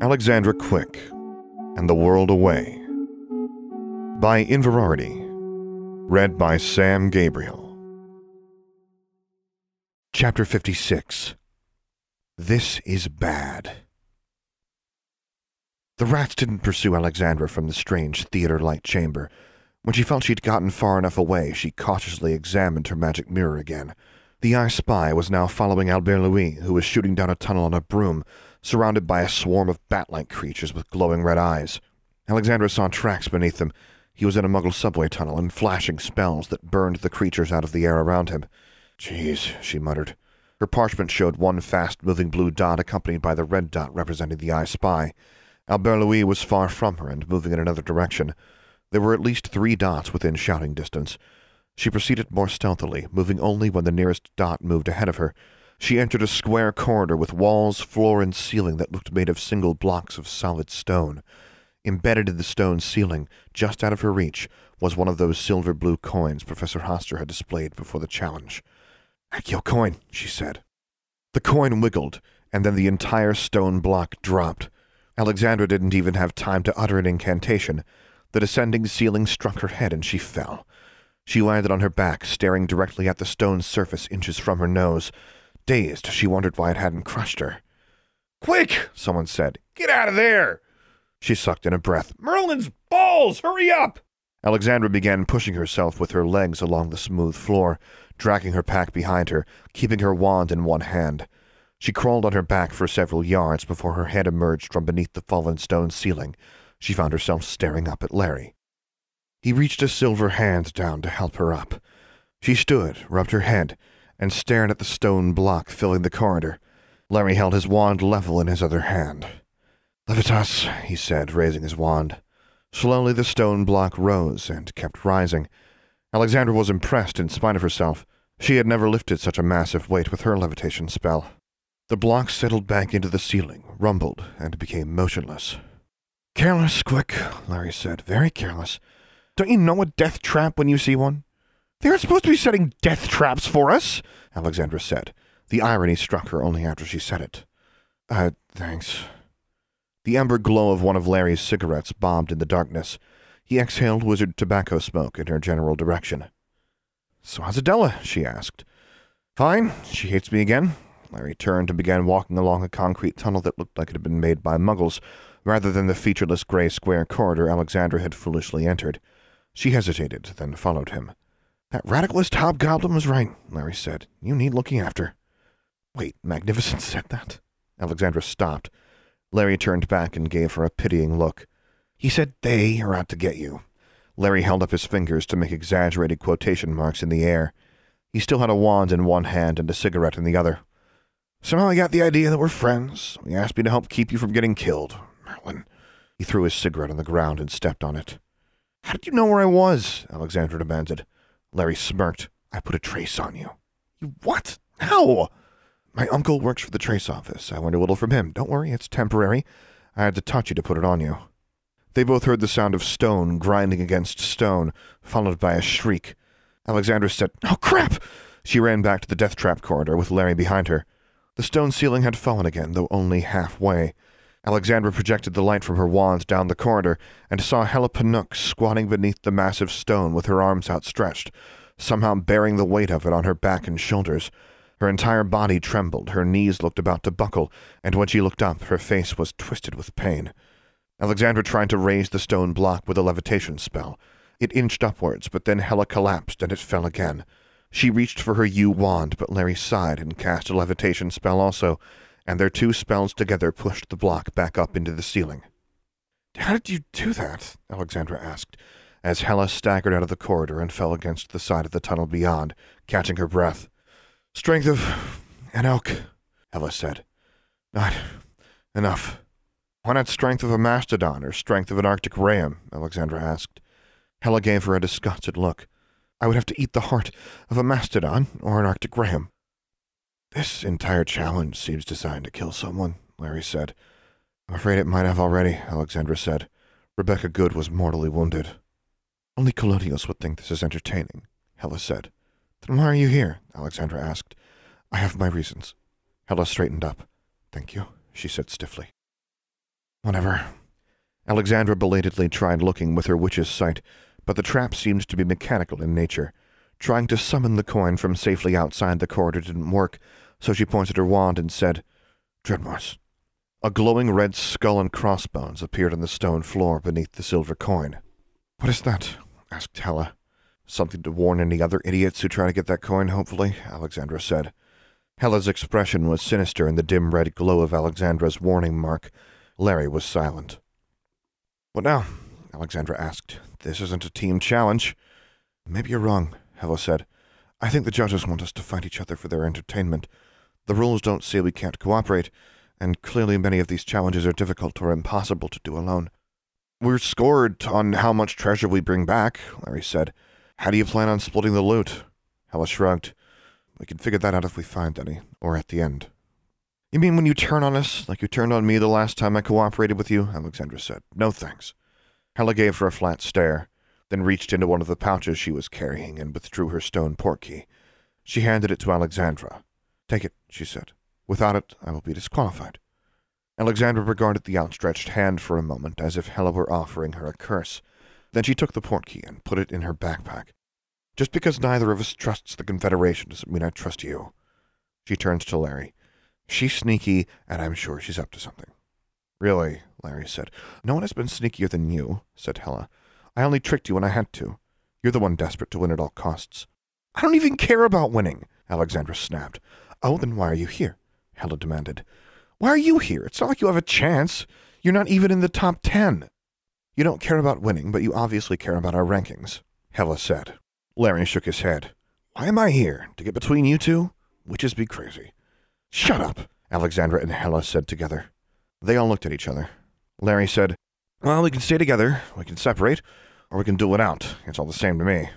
Alexandra Quick and the World Away by Inverarity. Read by Sam Gabriel. Chapter 56 This is Bad. The rats didn't pursue Alexandra from the strange theater like chamber. When she felt she'd gotten far enough away, she cautiously examined her magic mirror again. The eye spy was now following Albert Louis, who was shooting down a tunnel on a broom, surrounded by a swarm of bat like creatures with glowing red eyes. Alexandra saw tracks beneath them. He was in a muggle subway tunnel and flashing spells that burned the creatures out of the air around him. Jeez, she muttered. Her parchment showed one fast moving blue dot accompanied by the red dot representing the eye spy. Albert Louis was far from her and moving in another direction. There were at least three dots within shouting distance. She proceeded more stealthily, moving only when the nearest dot moved ahead of her. She entered a square corridor with walls, floor, and ceiling that looked made of single blocks of solid stone. Embedded in the stone ceiling, just out of her reach, was one of those silver blue coins Professor Hoster had displayed before the challenge. Accio coin, she said. The coin wiggled, and then the entire stone block dropped. Alexandra didn't even have time to utter an incantation. The descending ceiling struck her head and she fell. She landed on her back, staring directly at the stone surface inches from her nose. Dazed, she wondered why it hadn't crushed her. Quick, someone said. Get out of there. She sucked in a breath. Merlin's balls! Hurry up! Alexandra began pushing herself with her legs along the smooth floor, dragging her pack behind her, keeping her wand in one hand. She crawled on her back for several yards before her head emerged from beneath the fallen stone ceiling. She found herself staring up at Larry. He reached a silver hand down to help her up. She stood, rubbed her head, and stared at the stone block filling the corridor. Larry held his wand level in his other hand. Levitas, he said, raising his wand. Slowly the stone block rose and kept rising. Alexandra was impressed in spite of herself. She had never lifted such a massive weight with her levitation spell. The block settled back into the ceiling, rumbled, and became motionless. Careless, quick, Larry said. Very careless. Don't you know a death trap when you see one? They aren't supposed to be setting death traps for us, Alexandra said. The irony struck her only after she said it. Uh, thanks. The amber glow of one of Larry's cigarettes bobbed in the darkness. He exhaled wizard tobacco smoke in her general direction. So how's Adela? she asked. Fine. She hates me again. Larry turned and began walking along a concrete tunnel that looked like it had been made by muggles, rather than the featureless gray square corridor Alexandra had foolishly entered. She hesitated, then followed him. That radicalist hobgoblin was right, Larry said. You need looking after. Wait, Magnificent said that? Alexandra stopped. Larry turned back and gave her a pitying look. He said they are out to get you. Larry held up his fingers to make exaggerated quotation marks in the air. He still had a wand in one hand and a cigarette in the other. Somehow I got the idea that we're friends. He asked me to help keep you from getting killed. Merlin. He threw his cigarette on the ground and stepped on it. How did you know where I was? Alexandra demanded. Larry smirked. I put a trace on you. You what? How? My uncle works for the trace office. I learned a little from him. Don't worry, it's temporary. I had to touch you to put it on you. They both heard the sound of stone grinding against stone, followed by a shriek. Alexandra said, Oh, crap! She ran back to the death trap corridor with Larry behind her. The stone ceiling had fallen again, though only halfway. Alexandra projected the light from her wand down the corridor and saw Hella Panook squatting beneath the massive stone with her arms outstretched, somehow bearing the weight of it on her back and shoulders. Her entire body trembled, her knees looked about to buckle, and when she looked up, her face was twisted with pain. Alexandra tried to raise the stone block with a levitation spell. It inched upwards, but then Hella collapsed and it fell again. She reached for her yew wand, but Larry sighed and cast a levitation spell also, and their two spells together pushed the block back up into the ceiling. How did you do that? Alexandra asked, as Hella staggered out of the corridor and fell against the side of the tunnel beyond, catching her breath. Strength of an elk, Hella said. Not enough. Why not strength of a mastodon or strength of an arctic ram? Alexandra asked. Hella gave her a disgusted look. I would have to eat the heart of a mastodon or an Arctic ram. This entire challenge seems designed to kill someone, Larry said. I'm afraid it might have already, Alexandra said. Rebecca Good was mortally wounded. Only colonials would think this is entertaining, Hella said. Then why are you here? Alexandra asked. I have my reasons. Hella straightened up. Thank you, she said stiffly. Whatever. Alexandra belatedly tried looking with her witch's sight, but the trap seemed to be mechanical in nature. Trying to summon the coin from safely outside the corridor didn't work, so she pointed her wand and said, Dreadmores. A glowing red skull and crossbones appeared on the stone floor beneath the silver coin. What is that? asked Hella. Something to warn any other idiots who try to get that coin, hopefully, Alexandra said. Hella's expression was sinister in the dim red glow of Alexandra's warning mark. Larry was silent. What now? Alexandra asked. This isn't a team challenge. Maybe you're wrong, Hella said. I think the judges want us to fight each other for their entertainment. The rules don't say we can't cooperate, and clearly many of these challenges are difficult or impossible to do alone. We're scored on how much treasure we bring back, Larry said. How do you plan on splitting the loot? Hella shrugged. We can figure that out if we find any, or at the end. You mean when you turn on us, like you turned on me the last time I cooperated with you? Alexandra said. No thanks. Hella gave her a flat stare, then reached into one of the pouches she was carrying and withdrew her stone portkey. She handed it to Alexandra. Take it, she said. Without it, I will be disqualified. Alexandra regarded the outstretched hand for a moment as if Hella were offering her a curse. Then she took the portkey and put it in her backpack. Just because neither of us trusts the Confederation doesn't mean I trust you. She turned to Larry. She's sneaky, and I'm sure she's up to something. Really, Larry said. No one has been sneakier than you, said Hella. I only tricked you when I had to. You're the one desperate to win at all costs. I don't even care about winning, Alexandra snapped. Oh, then why are you here? Hella demanded. Why are you here? It's not like you have a chance. You're not even in the top ten. You don't care about winning, but you obviously care about our rankings, Hella said. Larry shook his head. Why am I here? To get between you two? Witches be crazy. Shut up, Alexandra and Hella said together. They all looked at each other. Larry said, Well, we can stay together, we can separate, or we can duel it out. It's all the same to me.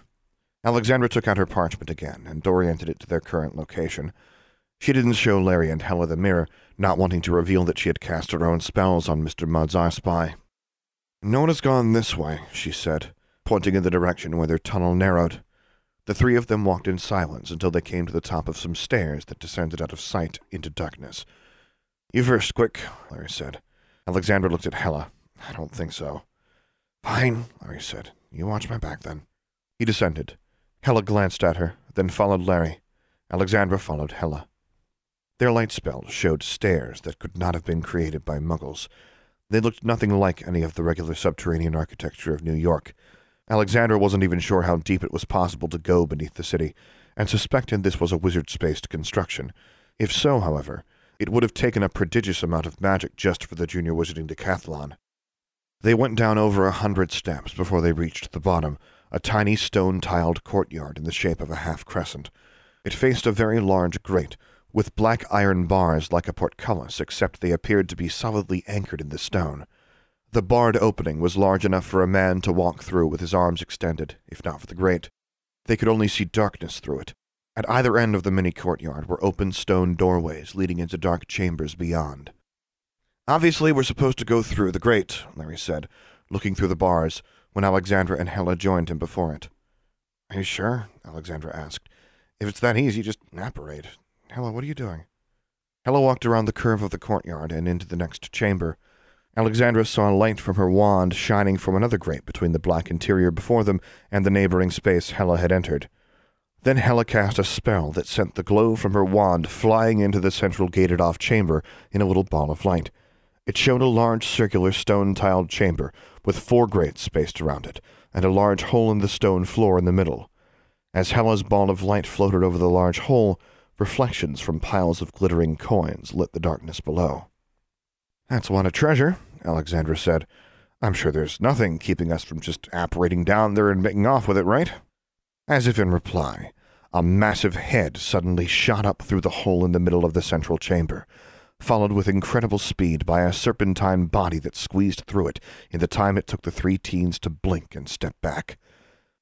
Alexandra took out her parchment again and oriented it to their current location. She didn't show Larry and Hella the mirror, not wanting to reveal that she had cast her own spells on Mr. Mudd's eye spy. No one has gone this way, she said, pointing in the direction where their tunnel narrowed. The three of them walked in silence until they came to the top of some stairs that descended out of sight into darkness. You first, quick, Larry said. Alexandra looked at Hella. I don't think so. Fine, Larry said. You watch my back then. He descended. Hella glanced at her, then followed Larry. Alexandra followed Hella. Their light spells showed stairs that could not have been created by muggles. They looked nothing like any of the regular subterranean architecture of New York. Alexandra wasn't even sure how deep it was possible to go beneath the city, and suspected this was a wizard-spaced construction. If so, however, it would have taken a prodigious amount of magic just for the junior wizarding decathlon. They went down over a hundred steps before they reached the bottom, a tiny stone-tiled courtyard in the shape of a half-crescent. It faced a very large grate, with black iron bars like a portcullis, except they appeared to be solidly anchored in the stone. The barred opening was large enough for a man to walk through with his arms extended, if not for the grate. They could only see darkness through it. At either end of the mini courtyard were open stone doorways leading into dark chambers beyond. Obviously, we're supposed to go through the grate, Larry said, looking through the bars, when Alexandra and Hella joined him before it. Are you sure? Alexandra asked. If it's that easy, just apparate. Hella, what are you doing? Hella walked around the curve of the courtyard and into the next chamber. Alexandra saw a light from her wand shining from another grate between the black interior before them and the neighboring space Hella had entered. Then Hella cast a spell that sent the glow from her wand flying into the central gated off chamber in a little ball of light. It showed a large circular stone tiled chamber with four grates spaced around it, and a large hole in the stone floor in the middle. As Hella's ball of light floated over the large hole, reflections from piles of glittering coins lit the darkness below. That's a treasure, Alexandra said. I'm sure there's nothing keeping us from just apparating down there and making off with it, right? As if in reply, a massive head suddenly shot up through the hole in the middle of the central chamber, followed with incredible speed by a serpentine body that squeezed through it in the time it took the three teens to blink and step back.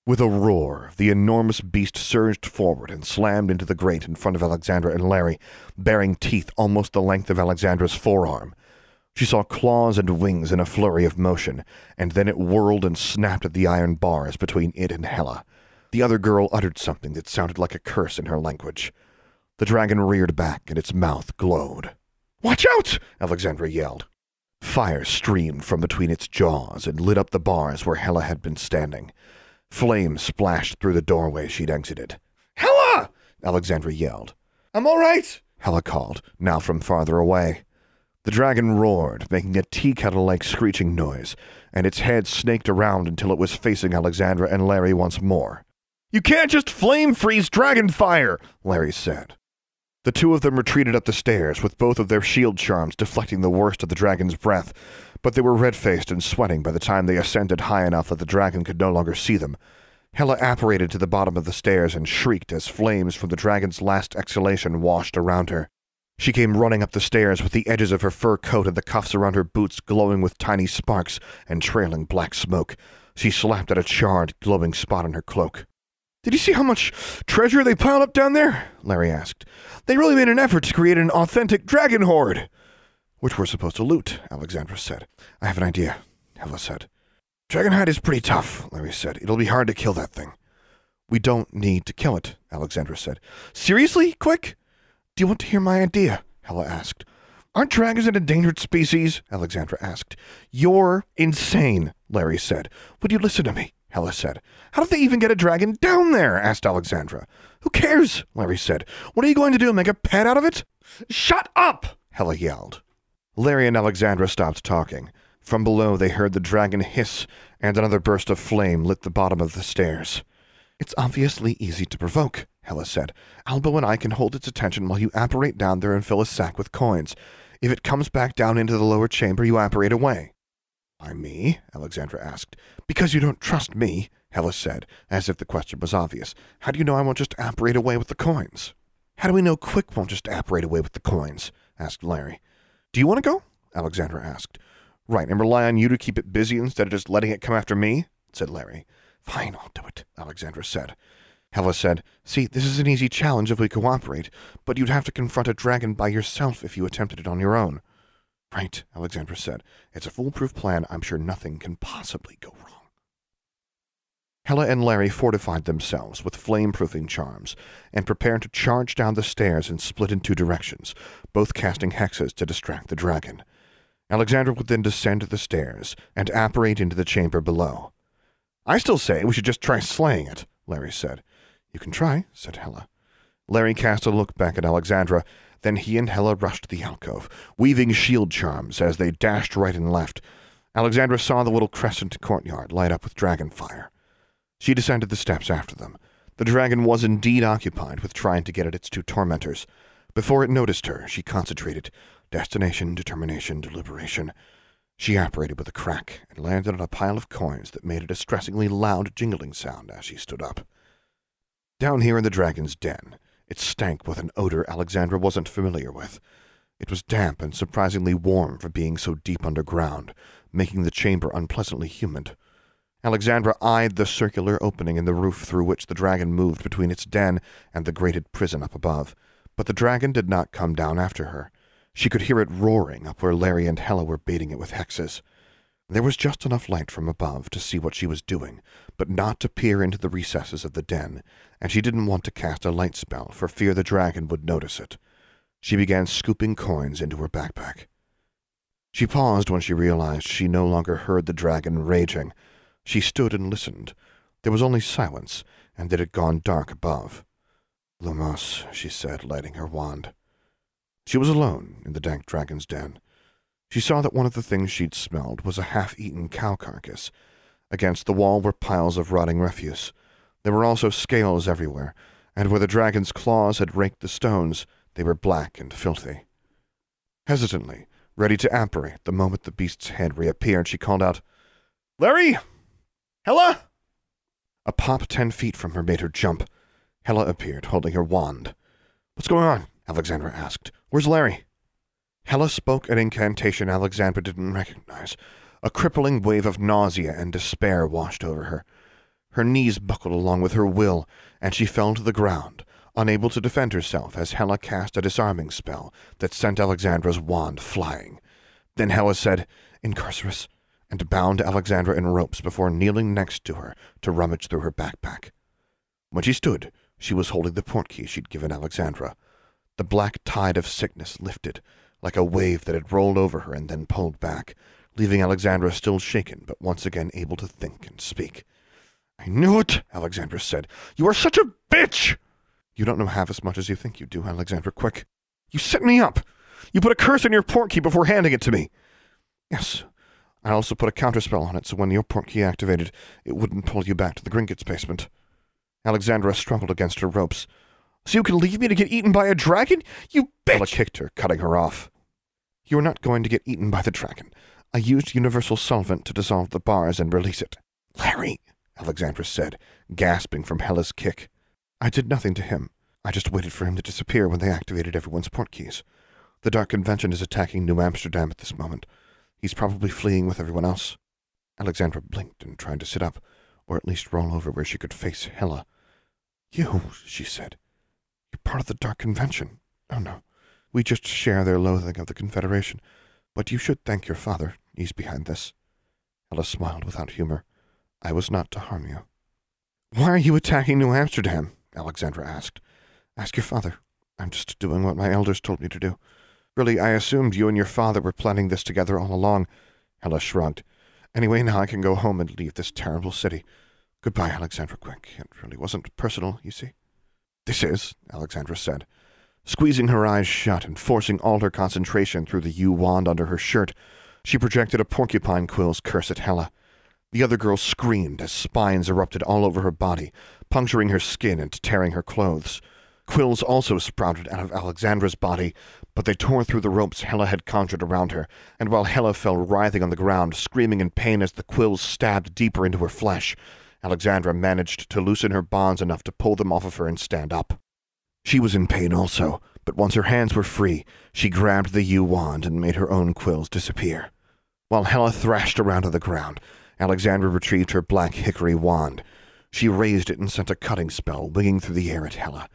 With a roar, the enormous beast surged forward and slammed into the grate in front of Alexandra and Larry, bearing teeth almost the length of Alexandra's forearm. She saw claws and wings in a flurry of motion, and then it whirled and snapped at the iron bars between it and Hella. The other girl uttered something that sounded like a curse in her language. The dragon reared back, and its mouth glowed. Watch out! Alexandra yelled. Fire streamed from between its jaws and lit up the bars where Hella had been standing. Flames splashed through the doorway she'd exited. Hella! Alexandra yelled. I'm all right. Hella called, now from farther away. The dragon roared, making a tea kettle like screeching noise, and its head snaked around until it was facing Alexandra and Larry once more. You can't just flame freeze dragon fire, Larry said. The two of them retreated up the stairs, with both of their shield charms deflecting the worst of the dragon's breath, but they were red faced and sweating by the time they ascended high enough that the dragon could no longer see them. Hella apparated to the bottom of the stairs and shrieked as flames from the dragon's last exhalation washed around her. She came running up the stairs with the edges of her fur coat and the cuffs around her boots glowing with tiny sparks and trailing black smoke. She slapped at a charred, glowing spot on her cloak. Did you see how much treasure they piled up down there? Larry asked. They really made an effort to create an authentic dragon hoard. Which we're supposed to loot, Alexandra said. I have an idea, Hella said. Dragonhide is pretty tough, Larry said. It'll be hard to kill that thing. We don't need to kill it, Alexandra said. Seriously? Quick? Do you want to hear my idea? Hella asked. Aren't dragons an endangered species? Alexandra asked. You're insane, Larry said. Would you listen to me? Hella said. How did they even get a dragon down there? asked Alexandra. Who cares? Larry said. What are you going to do, make a pet out of it? Shut up! Hella yelled. Larry and Alexandra stopped talking. From below, they heard the dragon hiss, and another burst of flame lit the bottom of the stairs. It's obviously easy to provoke, Hella said. Albo and I can hold its attention while you apparate down there and fill a sack with coins. If it comes back down into the lower chamber, you apparate away. Why me? Alexandra asked. Because you don't trust me, Hella said, as if the question was obvious. How do you know I won't just apparate away with the coins? How do we know Quick won't just apparate away with the coins? asked Larry. Do you want to go? Alexandra asked. Right, and rely on you to keep it busy instead of just letting it come after me? said Larry. Fine, I'll do it, Alexandra said. Hella said, See, this is an easy challenge if we cooperate, but you'd have to confront a dragon by yourself if you attempted it on your own. Right, Alexandra said. It's a foolproof plan. I'm sure nothing can possibly go wrong. Hella and Larry fortified themselves with flame-proofing charms and prepared to charge down the stairs and split in two directions, both casting hexes to distract the dragon. Alexandra would then descend the stairs and apparate into the chamber below. I still say we should just try slaying it, Larry said. You can try, said Hella. Larry cast a look back at Alexandra, then he and Hella rushed the alcove, weaving shield charms as they dashed right and left. Alexandra saw the little crescent courtyard light up with dragon fire. She descended the steps after them. The dragon was indeed occupied with trying to get at its two tormentors. Before it noticed her, she concentrated. Destination, determination, deliberation. She apparated with a crack and landed on a pile of coins that made a distressingly loud jingling sound as she stood up. Down here in the dragon's den, it stank with an odor Alexandra wasn't familiar with. It was damp and surprisingly warm for being so deep underground, making the chamber unpleasantly humid. Alexandra eyed the circular opening in the roof through which the dragon moved between its den and the grated prison up above, but the dragon did not come down after her. She could hear it roaring up where Larry and Hella were baiting it with hexes. There was just enough light from above to see what she was doing, but not to peer into the recesses of the den, and she didn't want to cast a light spell for fear the dragon would notice it. She began scooping coins into her backpack. She paused when she realized she no longer heard the dragon raging. She stood and listened. There was only silence, and it had gone dark above. Lumos, she said, lighting her wand. She was alone in the dank dragon's den. She saw that one of the things she'd smelled was a half-eaten cow carcass. Against the wall were piles of rotting refuse. There were also scales everywhere, and where the dragon's claws had raked the stones, they were black and filthy. Hesitantly, ready to apparate the moment the beast's head reappeared, she called out, Larry! Hella! A pop ten feet from her made her jump. Hella appeared, holding her wand. What's going on? Alexandra asked. Where's Larry? Hella spoke an incantation Alexandra didn't recognize. A crippling wave of nausea and despair washed over her. Her knees buckled along with her will, and she fell to the ground, unable to defend herself as Hella cast a disarming spell that sent Alexandra's wand flying. Then Hella said, Incarcerus, and bound Alexandra in ropes before kneeling next to her to rummage through her backpack. When she stood, she was holding the portkey she'd given Alexandra. The black tide of sickness lifted, like a wave that had rolled over her and then pulled back, leaving Alexandra still shaken, but once again able to think and speak. I knew it, Alexandra said. You are such a bitch! You don't know half as much as you think you do, Alexandra Quick. You set me up. You put a curse on your portkey before handing it to me. Yes. I also put a counterspell on it so when your port key activated, it wouldn't pull you back to the Gringotts basement. Alexandra struggled against her ropes. So you can leave me to get eaten by a dragon? You bitch! Hella kicked her, cutting her off. You are not going to get eaten by the dragon. I used universal solvent to dissolve the bars and release it. Larry, Alexandra said, gasping from Hella's kick. I did nothing to him. I just waited for him to disappear when they activated everyone's port keys. The Dark Convention is attacking New Amsterdam at this moment. He's probably fleeing with everyone else. Alexandra blinked and tried to sit up, or at least roll over where she could face Hella. You, she said. You're part of the Dark Convention. Oh no. We just share their loathing of the Confederation. But you should thank your father. He's behind this. Hella smiled without humor. I was not to harm you. Why are you attacking New Amsterdam? Alexandra asked. Ask your father. I'm just doing what my elders told me to do. Really, I assumed you and your father were planning this together all along. Hella shrugged. Anyway, now I can go home and leave this terrible city. Goodbye, Alexandra Quick. It really wasn't personal, you see. This is, Alexandra said, squeezing her eyes shut and forcing all her concentration through the yew wand under her shirt. She projected a porcupine quill's curse at Hella. The other girl screamed as spines erupted all over her body, puncturing her skin and tearing her clothes. Quills also sprouted out of Alexandra's body, but they tore through the ropes Hella had conjured around her, and while Hella fell writhing on the ground, screaming in pain as the quills stabbed deeper into her flesh, Alexandra managed to loosen her bonds enough to pull them off of her and stand up. She was in pain also, but once her hands were free, she grabbed the yew wand and made her own quills disappear. While Hella thrashed around on the ground, Alexandra retrieved her black hickory wand. She raised it and sent a cutting spell winging through the air at Hella.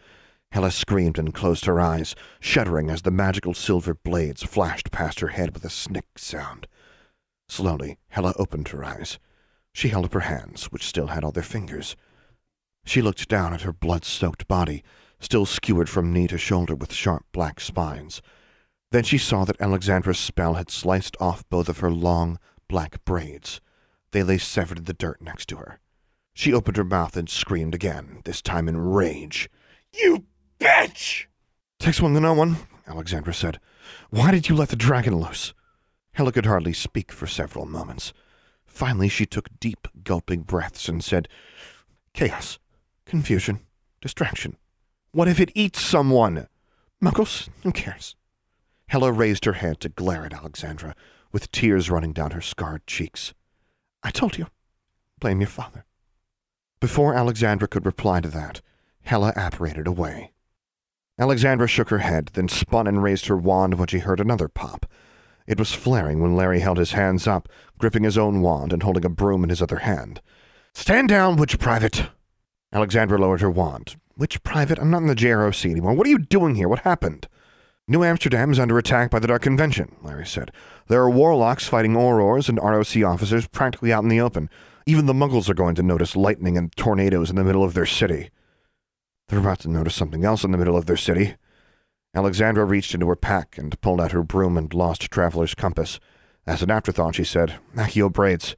Hella screamed and closed her eyes, shuddering as the magical silver blades flashed past her head with a snick sound. Slowly, Hella opened her eyes. She held up her hands, which still had all their fingers. She looked down at her blood-soaked body, still skewered from knee to shoulder with sharp black spines. Then she saw that Alexandra's spell had sliced off both of her long, black braids. They lay severed in the dirt next to her. She opened her mouth and screamed again, this time in rage. You bitch! Takes one to know one, Alexandra said. Why did you let the dragon loose? Hella could hardly speak for several moments. Finally, she took deep, gulping breaths and said, Chaos, confusion, distraction. What if it eats someone? Muggles, who cares? Hella raised her head to glare at Alexandra, with tears running down her scarred cheeks. I told you. Blame your father. Before Alexandra could reply to that, Hella apparated away. Alexandra shook her head, then spun and raised her wand when she heard another pop. It was flaring when Larry held his hands up, gripping his own wand and holding a broom in his other hand. Stand down, witch private! Alexandra lowered her wand. Witch private? I'm not in the JROC anymore. What are you doing here? What happened? New Amsterdam is under attack by the Dark Convention, Larry said. There are warlocks fighting Aurors and ROC officers practically out in the open. Even the Muggles are going to notice lightning and tornadoes in the middle of their city. They're about to notice something else in the middle of their city. Alexandra reached into her pack and pulled out her broom and lost traveler's compass. As an afterthought, she said, Accio braids,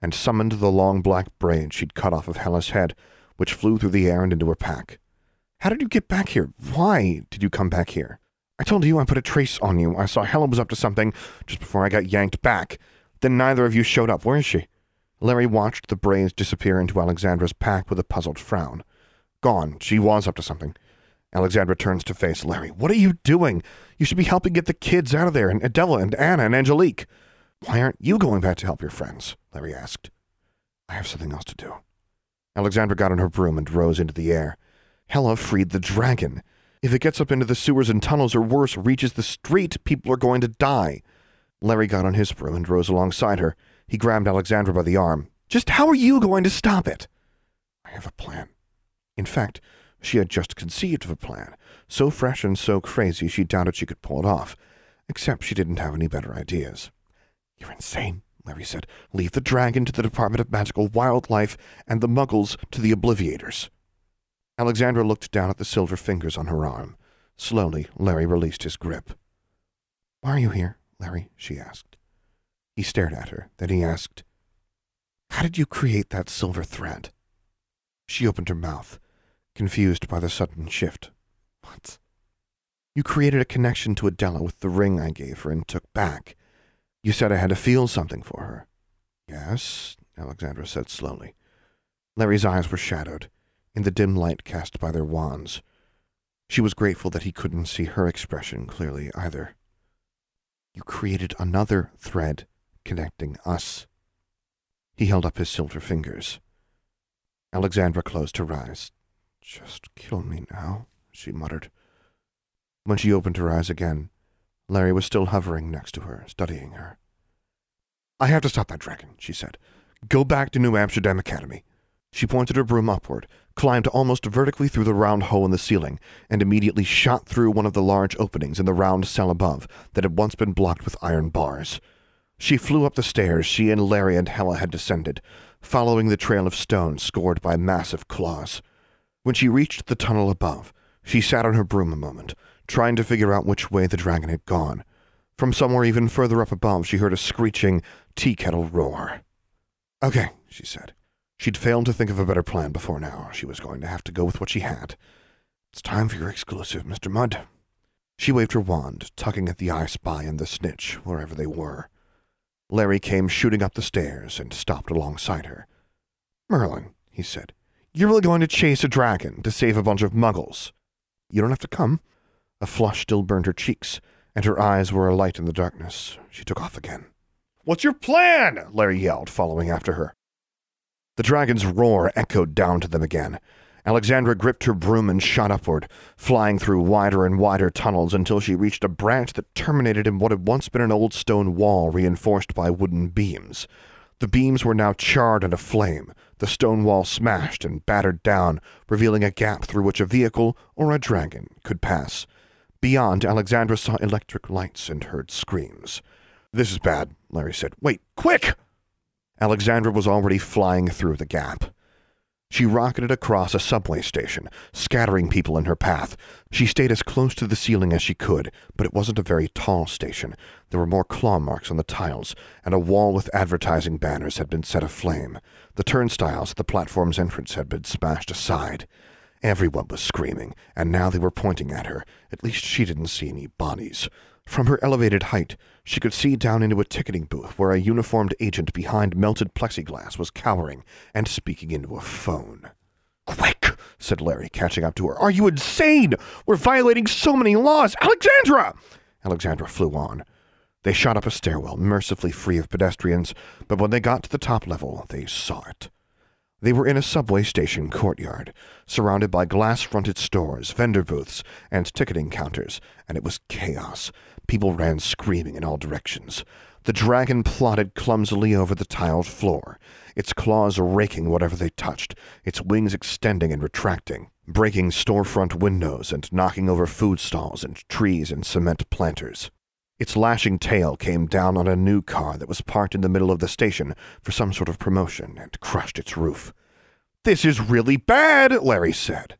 and summoned the long black braid she'd cut off of Hella's head, which flew through the air and into her pack. How did you get back here? Why did you come back here? I told you I put a trace on you. I saw Hella was up to something just before I got yanked back. Then neither of you showed up. Where is she? Larry watched the braids disappear into Alexandra's pack with a puzzled frown. Gone. She was up to something. Alexandra turns to face Larry. What are you doing? You should be helping get the kids out of there, and Adela and Anna and Angelique. Why aren't you going back to help your friends? Larry asked. I have something else to do. Alexandra got on her broom and rose into the air. Hella freed the dragon. If it gets up into the sewers and tunnels, or worse, reaches the street, people are going to die. Larry got on his broom and rose alongside her. He grabbed Alexandra by the arm. Just how are you going to stop it? I have a plan. In fact, she had just conceived of a plan, so fresh and so crazy she doubted she could pull it off, except she didn't have any better ideas. You're insane, Larry said. Leave the dragon to the Department of Magical Wildlife and the muggles to the Obliviators. Alexandra looked down at the silver fingers on her arm. Slowly, Larry released his grip. Why are you here, Larry? she asked. He stared at her. Then he asked, How did you create that silver thread? She opened her mouth, confused by the sudden shift. What? You created a connection to Adela with the ring I gave her and took back. You said I had to feel something for her. Yes, Alexandra said slowly. Larry's eyes were shadowed, in the dim light cast by their wands. She was grateful that he couldn't see her expression clearly either. You created another thread connecting us. He held up his silver fingers. Alexandra closed her eyes. Just kill me now, she muttered. When she opened her eyes again, Larry was still hovering next to her, studying her. I have to stop that dragon, she said. Go back to New Amsterdam Academy. She pointed her broom upward, climbed almost vertically through the round hole in the ceiling, and immediately shot through one of the large openings in the round cell above that had once been blocked with iron bars. She flew up the stairs she and Larry and Hella had descended, following the trail of stone scored by massive claws. When she reached the tunnel above, she sat on her broom a moment, trying to figure out which way the dragon had gone. From somewhere even further up above, she heard a screeching tea kettle roar. Okay, she said. She'd failed to think of a better plan before now. She was going to have to go with what she had. It's time for your exclusive, Mr. Mudd. She waved her wand, tugging at the I Spy and the Snitch, wherever they were. Larry came shooting up the stairs and stopped alongside her. Merlin, he said, you're really going to chase a dragon to save a bunch of muggles? You don't have to come. A flush still burned her cheeks, and her eyes were alight in the darkness. She took off again. What's your plan? Larry yelled, following after her. The dragon's roar echoed down to them again. Alexandra gripped her broom and shot upward, flying through wider and wider tunnels until she reached a branch that terminated in what had once been an old stone wall reinforced by wooden beams. The beams were now charred and aflame, the stone wall smashed and battered down, revealing a gap through which a vehicle or a dragon could pass. Beyond, Alexandra saw electric lights and heard screams. This is bad, Larry said. Wait, quick! Alexandra was already flying through the gap. She rocketed across a subway station, scattering people in her path. She stayed as close to the ceiling as she could, but it wasn't a very tall station. There were more claw marks on the tiles, and a wall with advertising banners had been set aflame. The turnstiles at the platform's entrance had been smashed aside. Everyone was screaming, and now they were pointing at her. At least she didn't see any bodies. From her elevated height, she could see down into a ticketing booth where a uniformed agent behind melted plexiglass was cowering and speaking into a phone. Quick, said Larry, catching up to her. Are you insane? We're violating so many laws. Alexandra! Alexandra flew on. They shot up a stairwell, mercifully free of pedestrians, but when they got to the top level, they saw it. They were in a subway station courtyard, surrounded by glass fronted stores, vendor booths, and ticketing counters, and it was chaos. People ran screaming in all directions. The dragon plodded clumsily over the tiled floor, its claws raking whatever they touched, its wings extending and retracting, breaking storefront windows and knocking over food stalls and trees and cement planters. Its lashing tail came down on a new car that was parked in the middle of the station for some sort of promotion and crushed its roof. This is really bad, Larry said.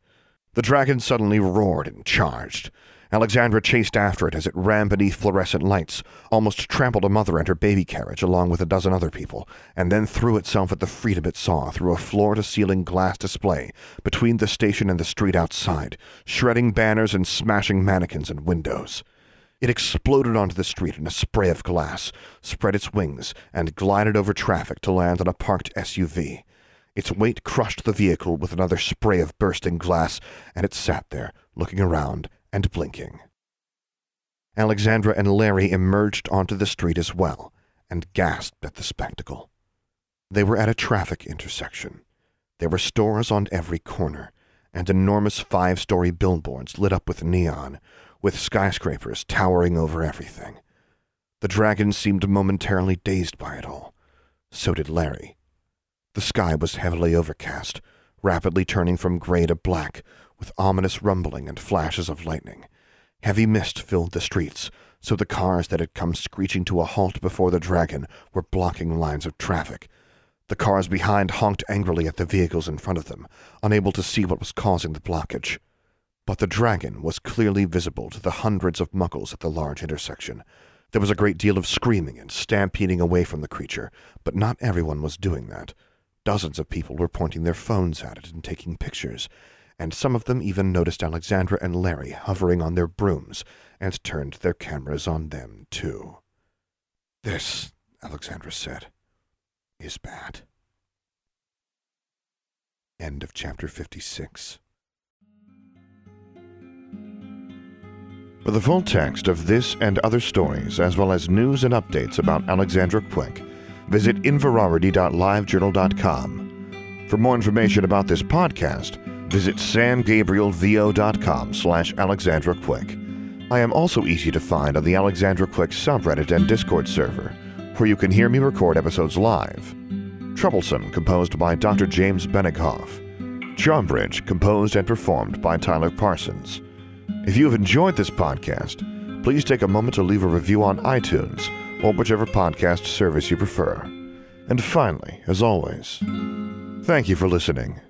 The dragon suddenly roared and charged. Alexandra chased after it as it ran beneath fluorescent lights, almost trampled a mother and her baby carriage along with a dozen other people, and then threw itself at the freedom it saw through a floor to ceiling glass display between the station and the street outside, shredding banners and smashing mannequins and windows. It exploded onto the street in a spray of glass, spread its wings, and glided over traffic to land on a parked SUV. Its weight crushed the vehicle with another spray of bursting glass, and it sat there, looking around and blinking. Alexandra and Larry emerged onto the street as well, and gasped at the spectacle. They were at a traffic intersection. There were stores on every corner, and enormous five story billboards lit up with neon, with skyscrapers towering over everything. The dragon seemed momentarily dazed by it all. So did Larry. The sky was heavily overcast, rapidly turning from gray to black, with ominous rumbling and flashes of lightning. Heavy mist filled the streets, so the cars that had come screeching to a halt before the dragon were blocking lines of traffic. The cars behind honked angrily at the vehicles in front of them, unable to see what was causing the blockage. But the dragon was clearly visible to the hundreds of muggles at the large intersection. There was a great deal of screaming and stampeding away from the creature, but not everyone was doing that. Dozens of people were pointing their phones at it and taking pictures, and some of them even noticed Alexandra and Larry hovering on their brooms and turned their cameras on them, too. This, Alexandra said, is bad. End of chapter 56. For the full text of this and other stories, as well as news and updates about Alexandra Quick, visit inverarity.livejournal.com. For more information about this podcast, visit samgabrielvo.com slash Alexandra Quick. I am also easy to find on the Alexandra Quick subreddit and Discord server, where you can hear me record episodes live. Troublesome, composed by Dr. James Benighof. Charmbridge, composed and performed by Tyler Parsons. If you have enjoyed this podcast, please take a moment to leave a review on iTunes or whichever podcast service you prefer. And finally, as always, thank you for listening.